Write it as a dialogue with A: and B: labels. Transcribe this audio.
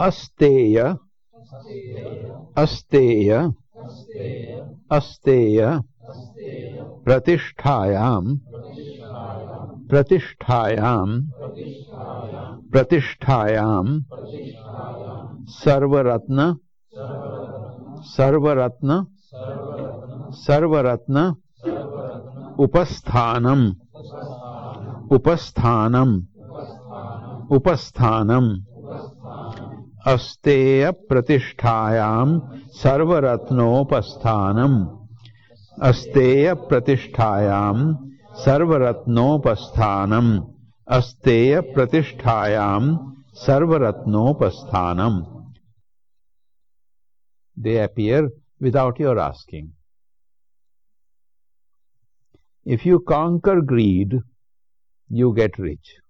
A: अस्तेय अस्तेय अस्तेय प्रतिष्ठायां प्रतिष्ठायां प्रतिष्ठायां सर्वरत्न सर्वरत्न सर्वरत्न उपस्थानम उपस्थानम उपस्थानम अस्तेय प्रतिष्ठायां सर्वरत्नोपस्थानम् अस्तेय प्रतिष्ठायां सर्वरत्नोपस्थानम् अस्तेय प्रतिष्ठायां सर्वरत्नोपस्थानम् They appear without your asking. If you conquer greed, you get rich.